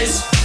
guys.